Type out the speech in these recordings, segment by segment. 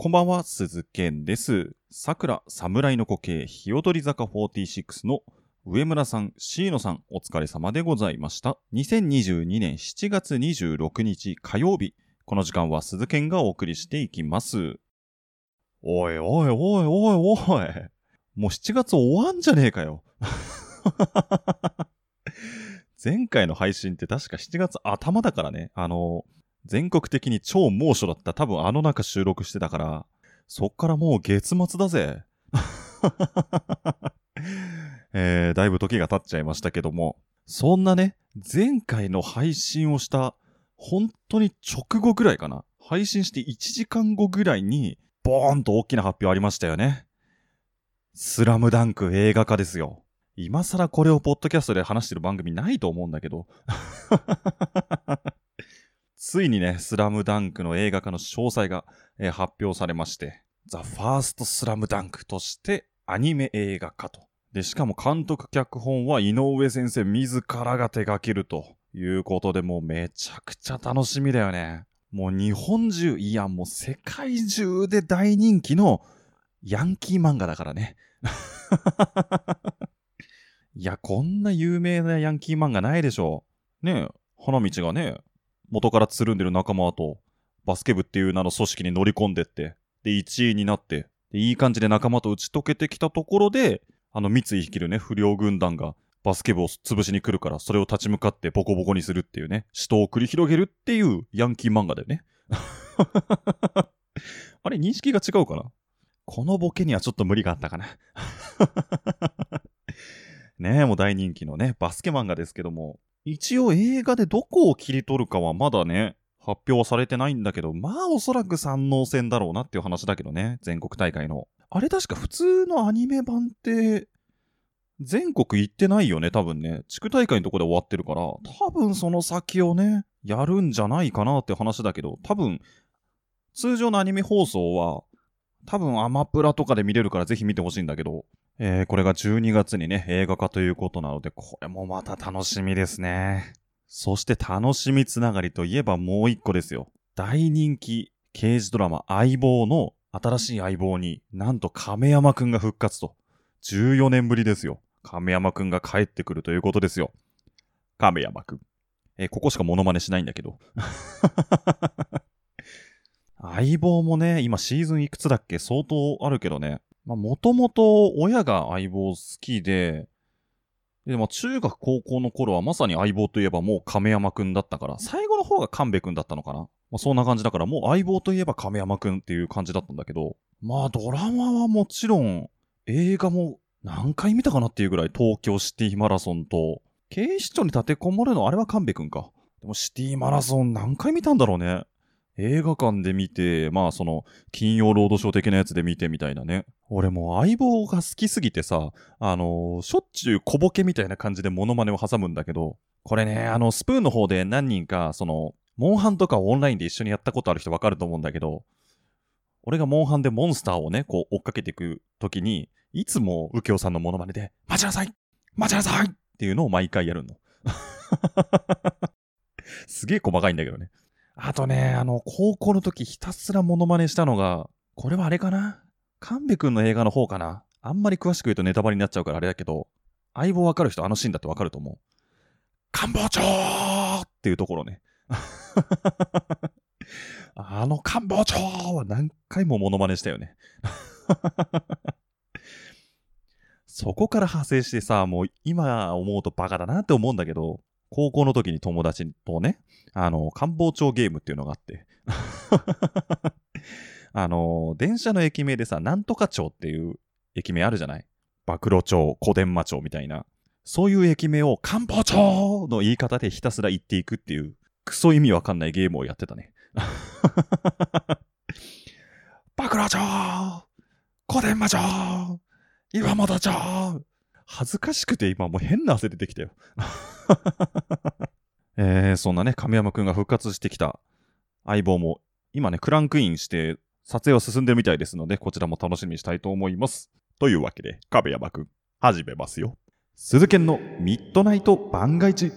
こんばんは、鈴健です。桜侍の固形、日踊り坂46の上村さん、椎野さん、お疲れ様でございました。2022年7月26日火曜日、この時間は鈴健がお送りしていきます。おいおいおいおいおい。もう7月終わんじゃねえかよ。前回の配信って確か7月頭だからね。あの、全国的に超猛暑だった。多分あの中収録してたから、そっからもう月末だぜ。えー、だいぶ時が経っちゃいましたけども、そんなね、前回の配信をした、本当に直後ぐらいかな。配信して1時間後ぐらいに、ボーンと大きな発表ありましたよね。スラムダンク映画化ですよ。今更これをポッドキャストで話してる番組ないと思うんだけど。ついにね、スラムダンクの映画化の詳細が、えー発表されまして、ザ・ファースト・スラムダンクとしてアニメ映画化と。で、しかも監督脚本は井上先生自らが手掛けるということで、もうめちゃくちゃ楽しみだよね。もう日本中、いやもう世界中で大人気のヤンキー漫画だからね。いや、こんな有名なヤンキー漫画ないでしょ。ねえ、花道がね、元からつるんでる仲間と、バスケ部っていう名の組織に乗り込んでって、で、1位になって、で、いい感じで仲間と打ち解けてきたところで、あの、三井率いるね、不良軍団が、バスケ部を潰しに来るから、それを立ち向かってボコボコにするっていうね、死闘を繰り広げるっていうヤンキー漫画だよね。あれ、認識が違うかな？このボケにはちょっと無理があったかな。ねえ、もう大人気のね、バスケ漫画ですけども、一応映画でどこを切り取るかはまだね、発表はされてないんだけど、まあおそらく三能戦だろうなっていう話だけどね、全国大会の。あれ確か普通のアニメ版って、全国行ってないよね、多分ね。地区大会のとこで終わってるから、多分その先をね、やるんじゃないかなって話だけど、多分、通常のアニメ放送は、多分アマプラとかで見れるからぜひ見てほしいんだけど、えー、これが12月にね、映画化ということなので、これもまた楽しみですね。そして楽しみつながりといえばもう一個ですよ。大人気刑事ドラマ相棒の新しい相棒になんと亀山くんが復活と。14年ぶりですよ。亀山くんが帰ってくるということですよ。亀山くん。えーここしかモノマネしないんだけど。相棒もね、今シーズンいくつだっけ？相当あるけどね。まあ、もともと親が相棒好きで、で、まあ、中学高校の頃はまさに相棒といえばもう亀山くんだったから、最後の方が神戸くんだったのかな？まあ、そんな感じだから、もう相棒といえば亀山くんっていう感じだったんだけど、まあ、ドラマはもちろん、映画も何回見たかなっていうぐらい東京シティマラソンと、警視庁に立てこもるのあれは神戸くんか。でもシティマラソン何回見たんだろうね。映画館で見て、まあその、金曜ロードショー的なやつで見てみたいなね。俺もう相棒が好きすぎてさ、あのーしょっちゅう小ボケみたいな感じでモノマネを挟むんだけど、これね、あの、スプーンの方で何人か、その、モンハンとかをオンラインで一緒にやったことある人わかると思うんだけど、俺がモンハンでモンスターをね、こう追っかけていくときに、いつも右京さんのモノマネで、待ちなさい待ちなさいっていうのを毎回やるの。すげえ細かいんだけどね。あとね、あの、高校の時ひたすらモノマネしたのが、これはあれかな？神戸くんの映画の方かな？あんまり詳しく言うとネタバレになっちゃうからあれだけど、相棒わかる人あのシーンだってわかると思う。官房長っていうところね。あの官房長は何回もモノマネしたよね。そこから派生してさ、もう今思うとバカだなって思うんだけど、高校の時に友達とね、あの、官房長ゲームっていうのがあって。あの、電車の駅名でさ、なんとか町っていう駅名あるじゃない？暴露町、小伝馬町みたいな。そういう駅名を官房長の言い方でひたすら言っていくっていう、クソ意味わかんないゲームをやってたね。暴露町小伝馬町岩本町恥ずかしくて今もう変な汗出てきたよ。えー、そんなね、亀山くんが復活してきた相棒も、今ね、クランクインして、撮影は進んでるみたいですので、こちらも楽しみにしたいと思います。というわけで、亀山くん、始めますよ。鈴研のミッドナイト番外地。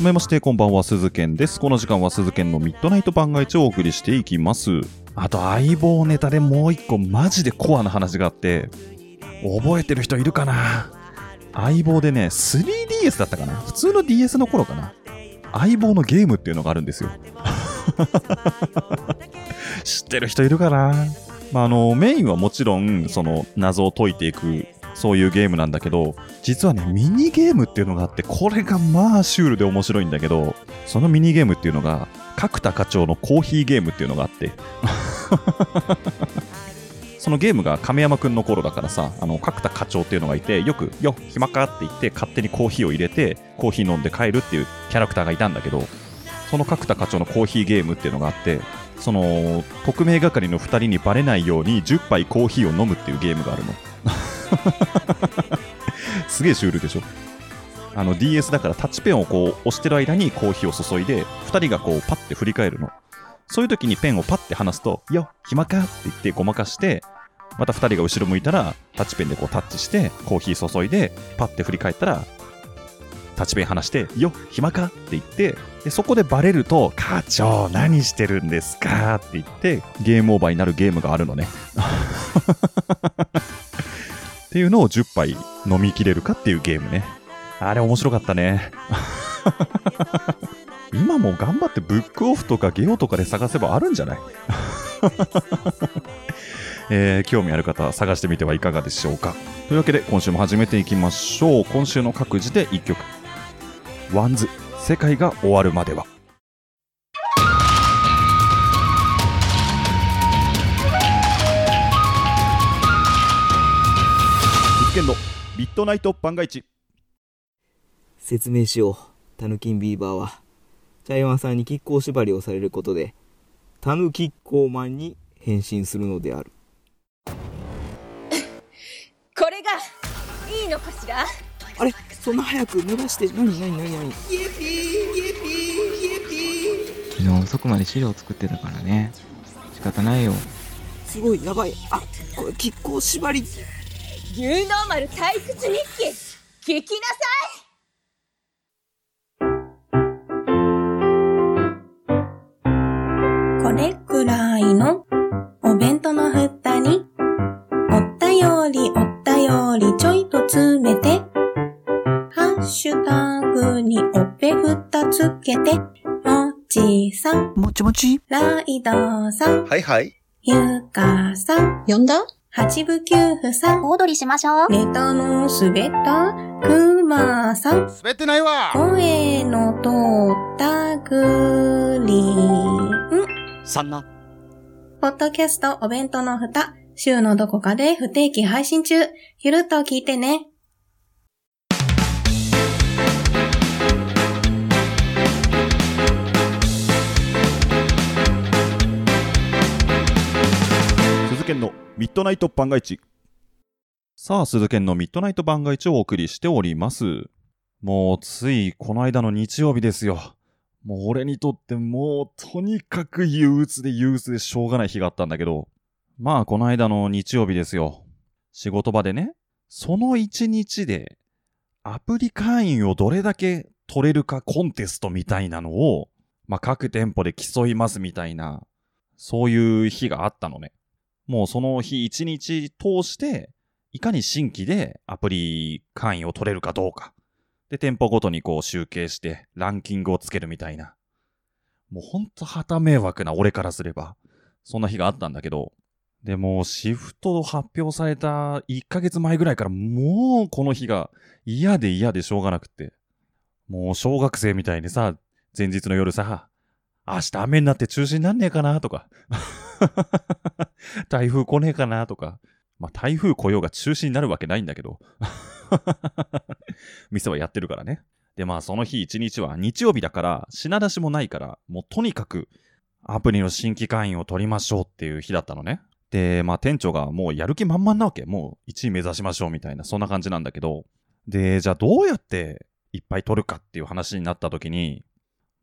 改めましてこんばんは鈴健です。この時間は鈴健のミッドナイト番外地をお送りしていきます。あと相棒ネタでもう一個マジでコアな話があって覚えてる人いるかな？相棒でね 3DS だったかな？普通の DS の頃かな？相棒のゲームっていうのがあるんですよ。知ってる人いるかな？まあ、あのメインはもちろんその謎を解いていくそういうゲームなんだけど実はねミニゲームっていうのがあってこれがまあシュールで面白いんだけどそのミニゲームっていうのが角田課長のコーヒーゲームっていうのがあって そのゲームが亀山くんの頃だからさあの角田課長っていうのがいてよく「よ暇か?」って言って勝手にコーヒーを入れてコーヒー飲んで帰るっていうキャラクターがいたんだけどその角田課長のコーヒーゲームっていうのがあってその特命係の2人にバレないように10杯コーヒーを飲むっていうゲームがあるの すげえシュールでしょ？あの DS だからタッチペンをこう押してる間にコーヒーを注いで2人がこうパッて振り返るのそういう時にペンをパッて離すと「よ暇か?」って言ってごまかしてまた2人が後ろ向いたらタッチペンでこうタッチしてコーヒー注いでパッて振り返ったらタッチペン離して「よ暇か?」って言ってでそこでバレると「課長何してるんですか?」って言ってゲームオーバーになるゲームがあるのねっていうのを10杯飲みきれるかっていうゲームね。あれ面白かったね。今も頑張ってブックオフとかゲオとかで探せばあるんじゃない？えー、興味ある方は探してみてはいかがでしょうか。というわけで今週も始めていきましょう。今週の各自で1曲。 WANDS。世界が終わるまでは実験のミッドナイト番外地説明しよう。タヌキンビーバーは、茶山さんに亀甲縛りをされることで、タヌキッコーマンに変身するのである。これがいいのかしら？あれ？そんな早く伸ばして、なになになになに昨日遅くまで資料作ってたからね仕方ないよすごい、やばい。あ、これ、亀甲縛り。ニューノーマル退屈日記聞きなさこれくらいのお弁当の蓋に、おったよりおったよりちょいと詰めて、ハッシュタグにおっぺふたつけて、もちさん、もちもち。ライドさん、はいはい。ゆかさん、呼んだ？八部九夫さん、小躍りしましょう。ネタの滑ったくまさん、滑ってないわ声の通ったグリーン、そんな。ポッドキャストお弁当の蓋、週のどこかで不定期配信中。ゆるっと聞いてね。鈴研のミッドナイト番外地さあ鈴研のミッドナイト番外地をお送りしております。もうついこの間の日曜日ですよ。もう俺にとってもうとにかく憂鬱で憂鬱でしょうがない日があったんだけど。まあこの間の日曜日ですよ。仕事場でねその一日でアプリ会員をどれだけ取れるかコンテストみたいなのを、まあ、各店舗で競いますみたいな、そういう日があったのね。もうその日一日通して、いかに新規でアプリ会員を取れるかどうか。で、店舗ごとにこう集計してランキングをつけるみたいな。もうほんと旗迷惑な俺からすれば、そんな日があったんだけど、でもシフト発表された1ヶ月前ぐらいからもうこの日が嫌で嫌でしょうがなくって。もう小学生みたいにさ、前日の夜さ、明日雨になって中止になんねえかなとか、台風来ねえかなとか、まあ台風来ようが中止になるわけないんだけど、店はやってるからね。でまあその日一日は日曜日だから品出しもないから、もうとにかくアプリの新規会員を取りましょうっていう日だったのね。で、まあ店長がもうやる気満々なわけ。もう1位目指しましょうみたいな、そんな感じなんだけど。で、じゃあどうやっていっぱい取るかっていう話になった時に、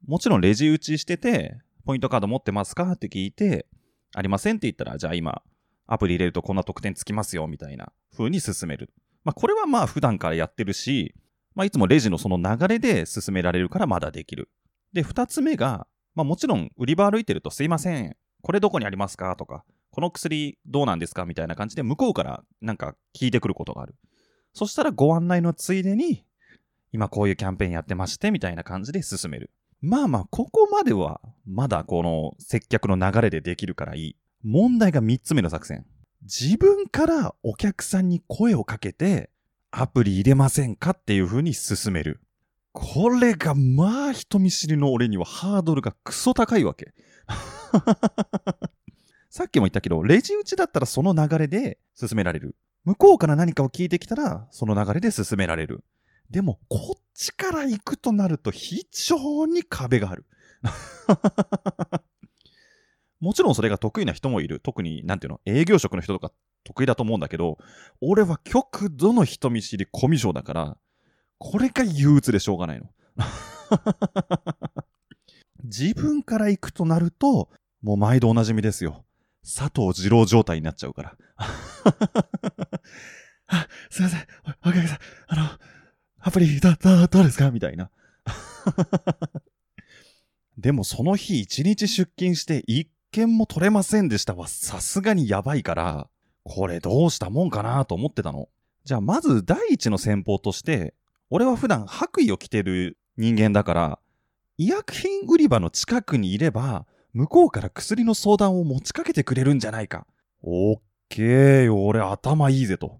もちろんレジ打ちしてて、ポイントカード持ってますかって聞いて、ありませんって言ったら、じゃあ今、アプリ入れるとこんな得点つきますよ、みたいな風に進める。まあこれはまあ普段からやってるし、まあ、いつもレジのその流れで進められるからまだできる。で、二つ目が、まあ、もちろん売り場歩いてるとすいません、これどこにありますか？とか、この薬どうなんですか？みたいな感じで向こうからなんか聞いてくることがある。そしたらご案内のついでに、今こういうキャンペーンやってましてみたいな感じで進める。まあまあ、ここまではまだこの接客の流れでできるからいい。問題が三つ目の作戦。自分からお客さんに声をかけて、アプリ入れませんかっていう風に進める。これがまあ人見知りの俺にはハードルがクソ高いわけ。さっきも言ったけど、レジ打ちだったらその流れで進められる。向こうから何かを聞いてきたら、その流れで進められる。でも、こっちから行くとなると非常に壁がある。もちろんそれが得意な人もいる。特に、なんていうの、営業職の人とか得意だと思うんだけど、俺は極度の人見知りコミュ障だから、これが憂鬱でしょうがないの。自分から行くとなると、もう毎度おなじみですよ。佐藤二郎状態になっちゃうから。あ、すいません。おおかげさん。あの、アプリ、ど、ど、どうですか？みたいな。でもその日一日出勤して一件も取れませんでしたはさすがにやばいから、これどうしたもんかなと思ってたの。じゃあまず第一の戦法として、俺は普段白衣を着てる人間だから、医薬品売り場の近くにいれば、向こうから薬の相談を持ちかけてくれるんじゃないか。オッケーよ、俺頭いいぜと。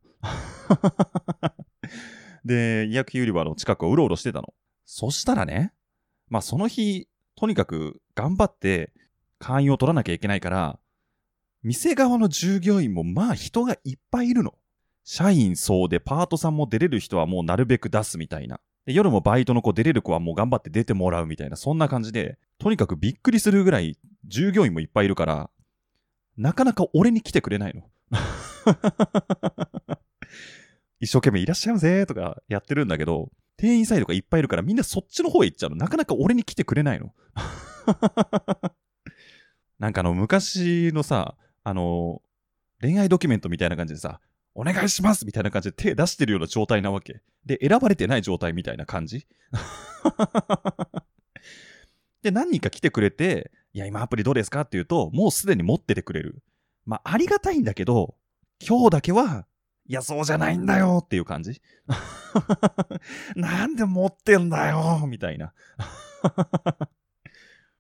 で、医薬品売り場の近くをうろうろしてたの。そしたらね、まあその日、とにかく頑張って会員を取らなきゃいけないから、店側の従業員もまあ人がいっぱいいるの。社員層でパートさんも出れる人はもうなるべく出すみたいな。で夜もバイトの子出れる子はもう頑張って出てもらうみたいな、そんな感じで、とにかくびっくりするぐらい従業員もいっぱいいるから、なかなか俺に来てくれないの。一生懸命いらっしゃいませとかやってるんだけど、店員サイドがいっぱいいるからみんなそっちの方へ行っちゃうの。なかなか俺に来てくれないの。なんかあの昔のさ、あの、恋愛ドキュメントみたいな感じでさ、お願いしますみたいな感じで手出してるような状態なわけ。で、選ばれてない状態みたいな感じ で、何人か来てくれて、いや、今アプリどうですかって言うと、もうすでに持っててくれる。まあ、ありがたいんだけど、今日だけは、いや、そうじゃないんだよっていう感じ。なんで持ってんだよみたいな。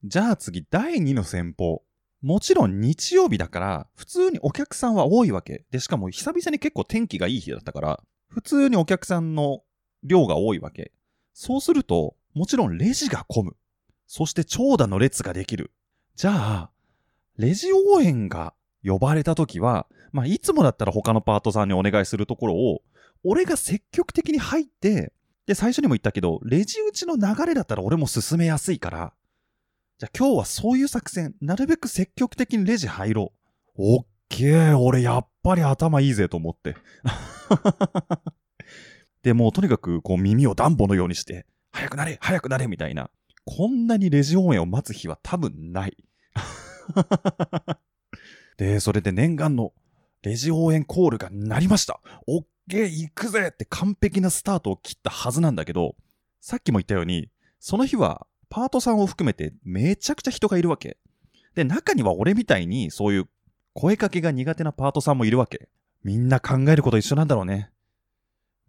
じゃあ次、第2の戦法。もちろん日曜日だから、普通にお客さんは多いわけ。で、しかも久々に結構天気がいい日だったから、普通にお客さんの量が多いわけ。そうすると、もちろんレジが混む。そして長蛇の列ができる。じゃあ、レジ応援が呼ばれた時は、まあ、いつもだったら他のパートさんにお願いするところを、俺が積極的に入って、で、最初にも言ったけど、レジ打ちの流れだったら俺も進めやすいから、じゃあ今日はそういう作戦、なるべく積極的にレジ入ろう。オッケー、俺やっぱり頭いいぜと思って。で、もうとにかくこう耳を暖房のようにして、早くなれ、早くなれ、みたいな。こんなにレジ応援を待つ日は多分ない。で、それで念願のレジ応援コールが鳴りました。オッケー、行くぜって完璧なスタートを切ったはずなんだけど、さっきも言ったように、その日はパートさんを含めてめちゃくちゃ人がいるわけ。で、中には俺みたいにそういう声かけが苦手なパートさんもいるわけ。みんな考えること一緒なんだろうね。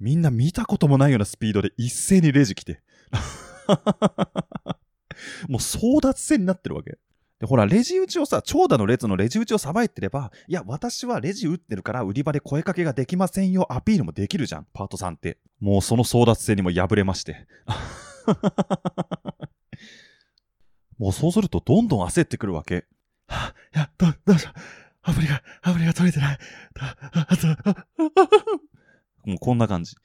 みんな見たこともないようなスピードで一斉にレジ来て。もう争奪戦になってるわけ。で、ほら、レジ打ちをさ、長蛇の列のレジ打ちをさばいてれば、いや、私はレジ打ってるから売り場で声かけができませんよ、アピールもできるじゃん、パートさんって。もうその争奪戦にも敗れまして。もうそうするとどんどん焦ってくるわけ。はぁ、いや、ど、どうしよう。アプリが、アプリが取れてない。ああああもうこんな感じ。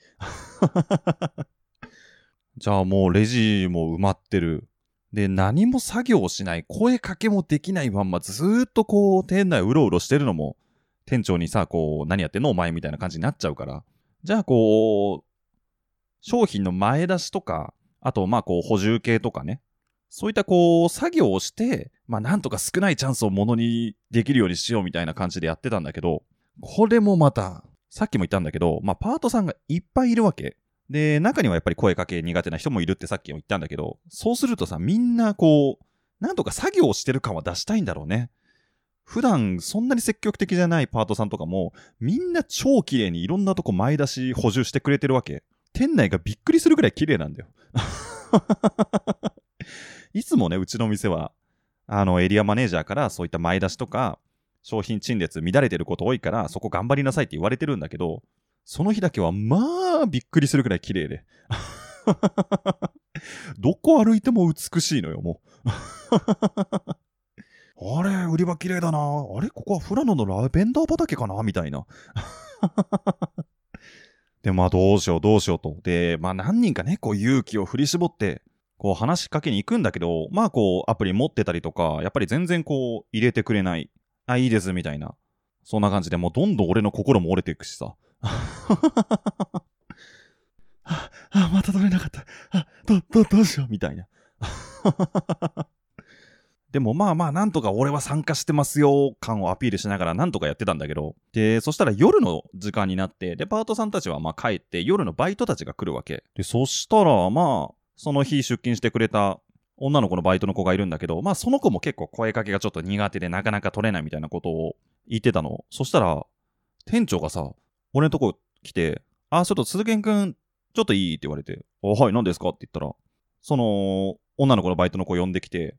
じゃあもうレジも埋まってる。で、何も作業をしない、声かけもできないまんまずっとこう、店内うろうろしてるのも、店長にさ、こう、何やってんの？お前みたいな感じになっちゃうから。じゃあこう、商品の前出しとか、あとまあこう、補充系とかね。そういったこう、作業をして、まあなんとか少ないチャンスをものにできるようにしようみたいな感じでやってたんだけど、これもまた、さっきも言ったんだけど、まあパートさんがいっぱいいるわけ。で、中にはやっぱり声かけ苦手な人もいるってさっきも言ったんだけど、そうするとさ、みんなこう、なんとか作業をしてる感は出したいんだろうね。普段そんなに積極的じゃないパートさんとかも、みんな超綺麗にいろんなとこ前出し補充してくれてるわけ。店内がびっくりするぐらい綺麗なんだよ。いつもね、うちの店は、あの、エリアマネージャーからそういった前出しとか、商品陳列乱れてること多いから、そこ頑張りなさいって言われてるんだけど、その日だけは、まあ、びっくりするぐらい綺麗で。どこ歩いても美しいのよ、もう。あれ、売り場綺麗だな。あれ、ここはフラノのラベンダー畑かな？みたいな。で、まあどうしようどうしようと。で、まあ何人かね、こう勇気を振り絞って、こう話しかけに行くんだけど、まあこうアプリ持ってたりとか、やっぱり全然こう入れてくれない。あ、いいですみたいな。そんな感じでもうどんどん俺の心も折れていくしさ。あ、あ、また取れなかった。あ、ど、ど、どうしようみたいな。でもまあまあ、なんとか俺は参加してますよ感をアピールしながらなんとかやってたんだけど、で、そしたら夜の時間になって、で、パートさんたちはまあ帰って夜のバイトたちが来るわけ。で、そしたらまあ、その日出勤してくれた女の子のバイトの子がいるんだけど、まあその子も結構声かけがちょっと苦手でなかなか取れないみたいなことを言ってたの。そしたら、店長がさ、俺のとこ来て、あ、ちょっと鈴賢くん、ちょっといい？って言われて、あ、はい、何ですか？って言ったら、その、女の子のバイトの子呼んできて、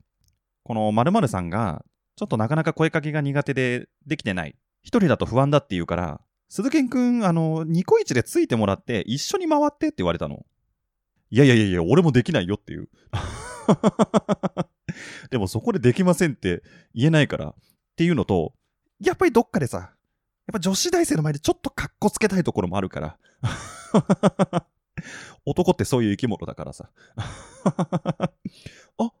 この〇〇さんが、ちょっとなかなか声かけが苦手でできてない。一人だと不安だって言うから、鈴賢くん、あの、ニコイチでついてもらって一緒に回ってって言われたの。いやいやいやいや、俺もできないよっていう。でもそこでできませんって言えないからっていうのと、やっぱりどっかでさ、やっぱ女子大生の前でちょっとカッコつけたいところもあるから。男ってそういう生き物だからさ。あ、あ、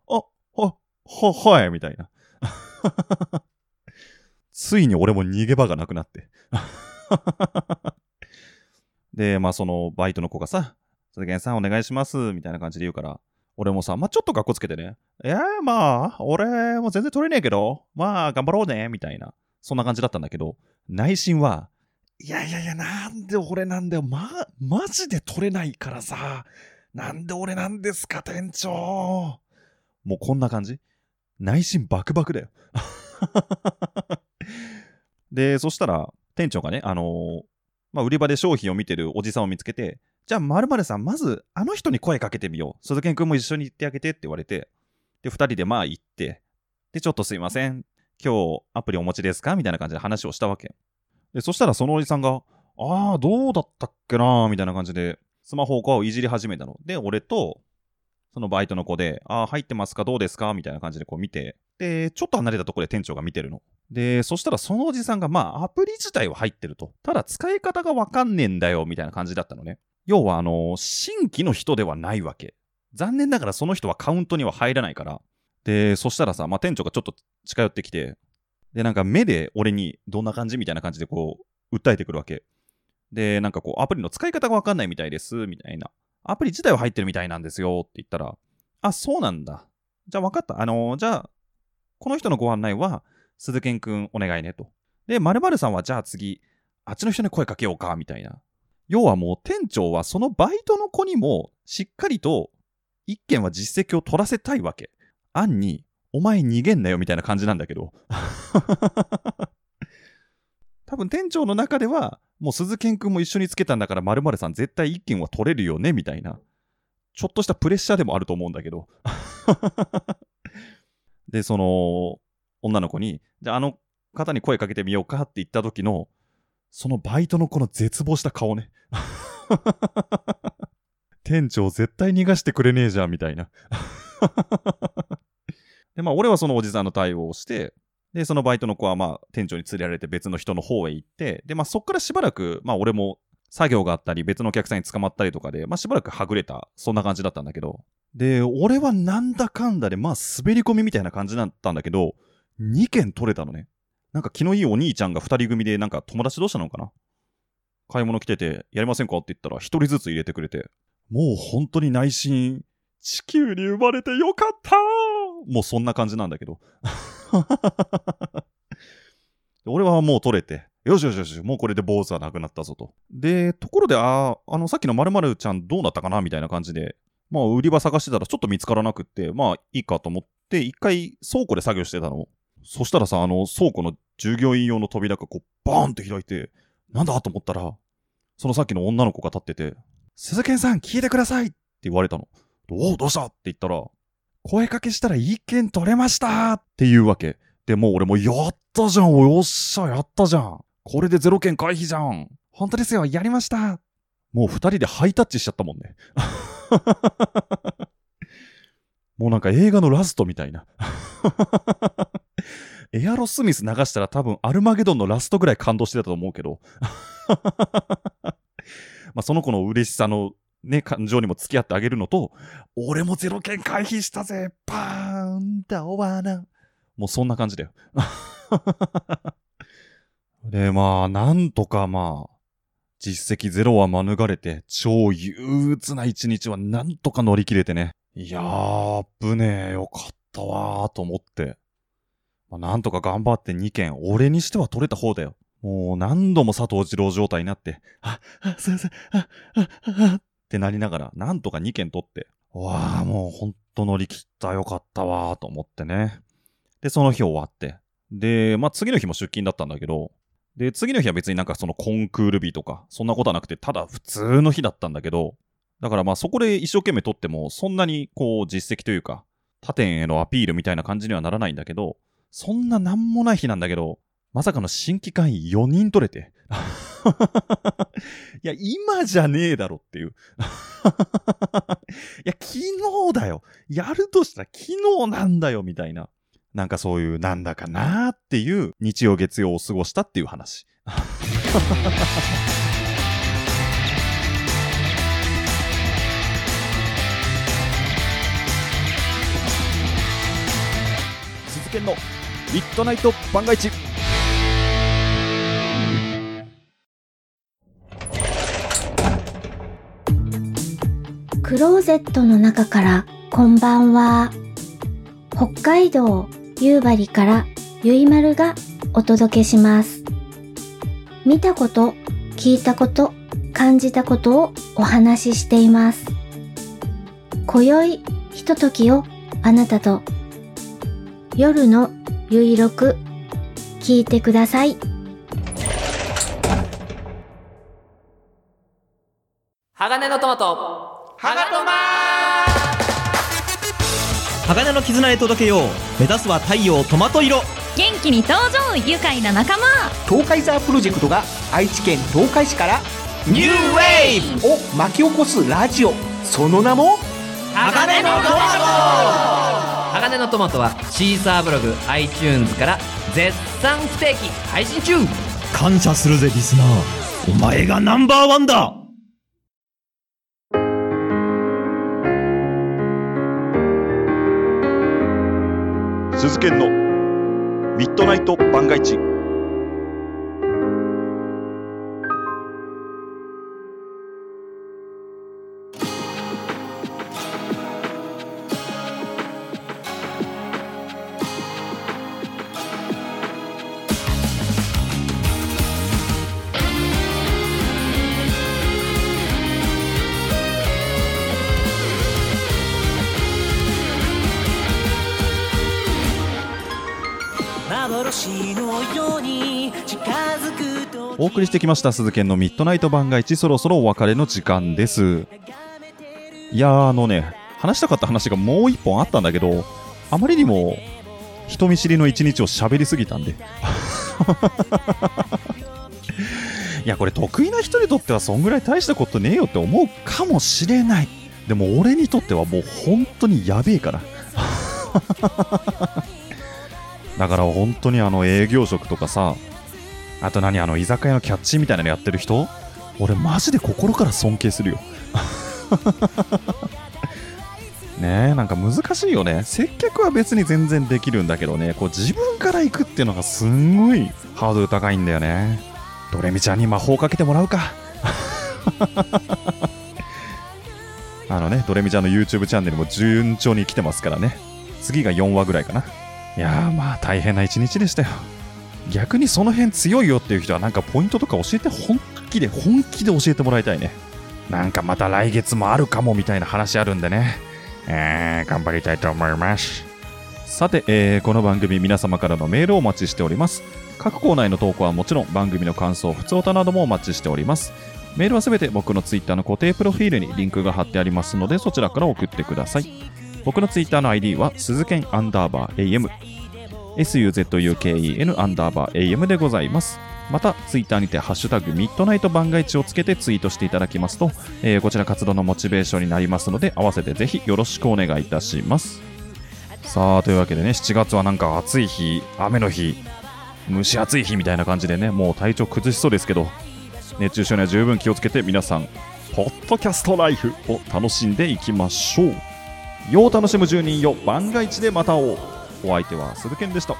あ、は、はい、みたいな。ついに俺も逃げ場がなくなって。で、まあそのバイトの子がさ、鈴木さんお願いします、みたいな感じで言うから、俺もさ、まあちょっと格好つけてね、いやまあ、俺も全然取れねえけど、まあ頑張ろうね、みたいな、そんな感じだったんだけど、内心は、いやいやいや、なんで俺なんだよ、ま、マジで取れないからさ、なんで俺なんですか、店長。もうこんな感じ内心バクバクだよ。で、そしたら、店長がね、あのー、まあ、売り場で商品を見てるおじさんを見つけて、じゃあ、まるさん、まず、あの人に声かけてみよう。鈴賢くんも一緒に行ってあげてって言われて、で、二人でまあ行って、で、ちょっとすいません。今日、アプリお持ちですか？みたいな感じで話をしたわけ。で、そしたらそのおじさんが、ああ、どうだったっけなー？みたいな感じで、スマホをいじり始めたの。で、俺と、そのバイトの子で、ああ、入ってますか？どうですか？みたいな感じでこう見て、で、ちょっと離れたところで店長が見てるの。で、そしたらそのおじさんが、まあ、アプリ自体は入ってると。ただ、使い方がわかんねえんだよ、みたいな感じだったのね。要は、あの、新規の人ではないわけ。残念ながらその人はカウントには入らないから。で、そしたらさ、まあ、店長がちょっと近寄ってきて、で、なんか目で俺にどんな感じみたいな感じでこう、訴えてくるわけ。で、なんかこう、アプリの使い方がわかんないみたいです、みたいな。アプリ自体は入ってるみたいなんですよって言ったら、あ、そうなんだ。じゃあ分かった。あのー、じゃあ、この人のご案内は、鈴賢くんお願いねと。で、〇〇さんはじゃあ次、あっちの人に声かけようか、みたいな。要はもう店長はそのバイトの子にもしっかりと一件は実績を取らせたいわけ。案に、お前逃げんなよみたいな感じなんだけど。多分店長の中では、もう鈴賢くんも一緒につけたんだから〇〇さん絶対一件は取れるよねみたいな。ちょっとしたプレッシャーでもあると思うんだけど。で、その、女の子に、じゃああの方に声かけてみようかって言った時の、そのバイトの子の絶望した顔ね。店長絶対逃がしてくれねえじゃん、みたいな。で、まあ、俺はそのおじさんの対応をして、で、そのバイトの子はまあ、店長に連れられて別の人の方へ行って、で、まあ、そっからしばらく、まあ、俺も作業があったり、別のお客さんに捕まったりとかで、まあ、しばらくはぐれた、そんな感じだったんだけど。で、俺はなんだかんだで、まあ、滑り込みみたいな感じだったんだけど、2件取れたのね。なんか気のいいお兄ちゃんが2人組で、なんか友達どうしたのかな？買い物来てて、やりませんか？って言ったら、1人ずつ入れてくれて、もう本当に内心、地球に生まれてよかったーもうそんな感じなんだけど。俺はもう取れて、よしよしよし、もうこれで坊主はなくなったぞと。で、ところで、あああの、さっきの〇〇ちゃんどうなったかな？みたいな感じで、まあ、売り場探してたらちょっと見つからなくって、まあ、いいかと思って、一回倉庫で作業してたの。そしたらさ、あの、倉庫の従業員用の扉がこう、バーンって開いて、なんだと思ったら、そのさっきの女の子が立ってて、鈴賢さん聞いてくださいって言われたの。おお、どうした？って言ったら、声かけしたら一件取れましたっていうわけ。で、もう俺もやったじゃん、およっしゃ、やったじゃん。これでゼロ件回避じゃん。本当ですよ、やりました。もう二人でハイタッチしちゃったもんね。もうなんか映画のラストみたいな。エアロスミス流したら多分アルマゲドンのラストぐらい感動してたと思うけど。まあその子の嬉しさのね、感情にも付き合ってあげるのと、俺もゼロ件回避したぜパーンダワナ。もうそんな感じだよ。で、まあ、なんとかまあ、実績ゼロは免れて、超憂鬱な一日はなんとか乗り切れてね。いやー、ぶねえ、よかったわーと思って。まあ、なんとか頑張って2件、俺にしては取れた方だよ。もう何度も佐藤二郎状態になって、あ、あ、すいません、あ、あ、あ、ってなりながら、なんとか2件取って、わあ、もうほんと乗り切ったよかったわーと思ってね。で、その日終わって。で、まあ次の日も出勤だったんだけど、で、次の日は別になんかそのコンクール日とか、そんなことはなくて、ただ普通の日だったんだけど、だからまあそこで一生懸命取っても、そんなにこう実績というか、他店へのアピールみたいな感じにはならないんだけど、そんななんもない日なんだけど、まさかの新規会員4人取れて。いや、今じゃねえだろっていう。いや、昨日だよ。やるとしたら昨日なんだよ、みたいな。なんかそういう、なんだかなーっていう日曜月曜を過ごしたっていう話。鈴研のミッドナイト番外地。クローゼットの中からこんばんは。北海道夕張からゆいまるがお届けします。見たこと、聞いたこと、感じたことをお話ししています。今宵ひとときをあなたと夜のゆいろく聞いてください。鋼のトマト鋼トマ鋼の絆へ届けよう。目指すは太陽トマト色。元気に登場愉快な仲間。東海ザープロジェクトが愛知県東海市から。ニューウェイブ。を巻き起こすラジオ。その名も？鋼のトマ鋼のトマトはシーサーブログ iTunes から絶賛不定期配信中。ト感謝するぜリスナー。お前がナンバーワンだ鈴研のミッドナイト番外地。送りしてきました鈴研のミッドナイト番外地そろそろお別れの時間です。いやーあのね話したかった話がもう一本あったんだけどあまりにも人見知りの一日を喋りすぎたんで。いやこれ得意な人にとってはそんぐらい大したことねえよって思うかもしれない。でも俺にとってはもう本当にやべえから。だから本当にあの営業職とかさあと何あの居酒屋のキャッチみたいなのやってる人？俺マジで心から尊敬するよ。ねえなんか難しいよね。接客は別に全然できるんだけどね。こう自分から行くっていうのがすんごいハードル高いんだよね。ドレミちゃんに魔法かけてもらうか。あのねドレミちゃんの YouTube チャンネルも順調に来てますからね。次が4話ぐらいかな。いやまあ大変な一日でしたよ。逆にその辺強いよっていう人はなんかポイントとか教えて本気で本気で教えてもらいたいね。なんかまた来月もあるかもみたいな話あるんでね。えー、頑張りたいと思います。さて、えーこの番組皆様からのメールをお待ちしております。各コーナーの投稿はもちろん番組の感想、普通歌などもお待ちしております。メールはすべて僕のツイッターの固定プロフィールにリンクが貼ってありますのでそちらから送ってください。僕のツイッターの ID は鈴剣アンダーバー AM suzuken アンダーバー AM でございますまた、ツイッターにて、ハッシュタグ、ミッドナイト番外地をつけてツイートしていただきますと、えーこちら活動のモチベーションになりますので、合わせてぜひよろしくお願いいたします。さあ、というわけでね、7月はなんか暑い日、雨の日、蒸し暑い日みたいな感じでね、もう体調崩しそうですけど、熱中症には十分気をつけて皆さん、ポッドキャストライフを楽しんでいきましょう。よう楽しむ住人よ、番外地でまた会おう。お相手は鈴研でした。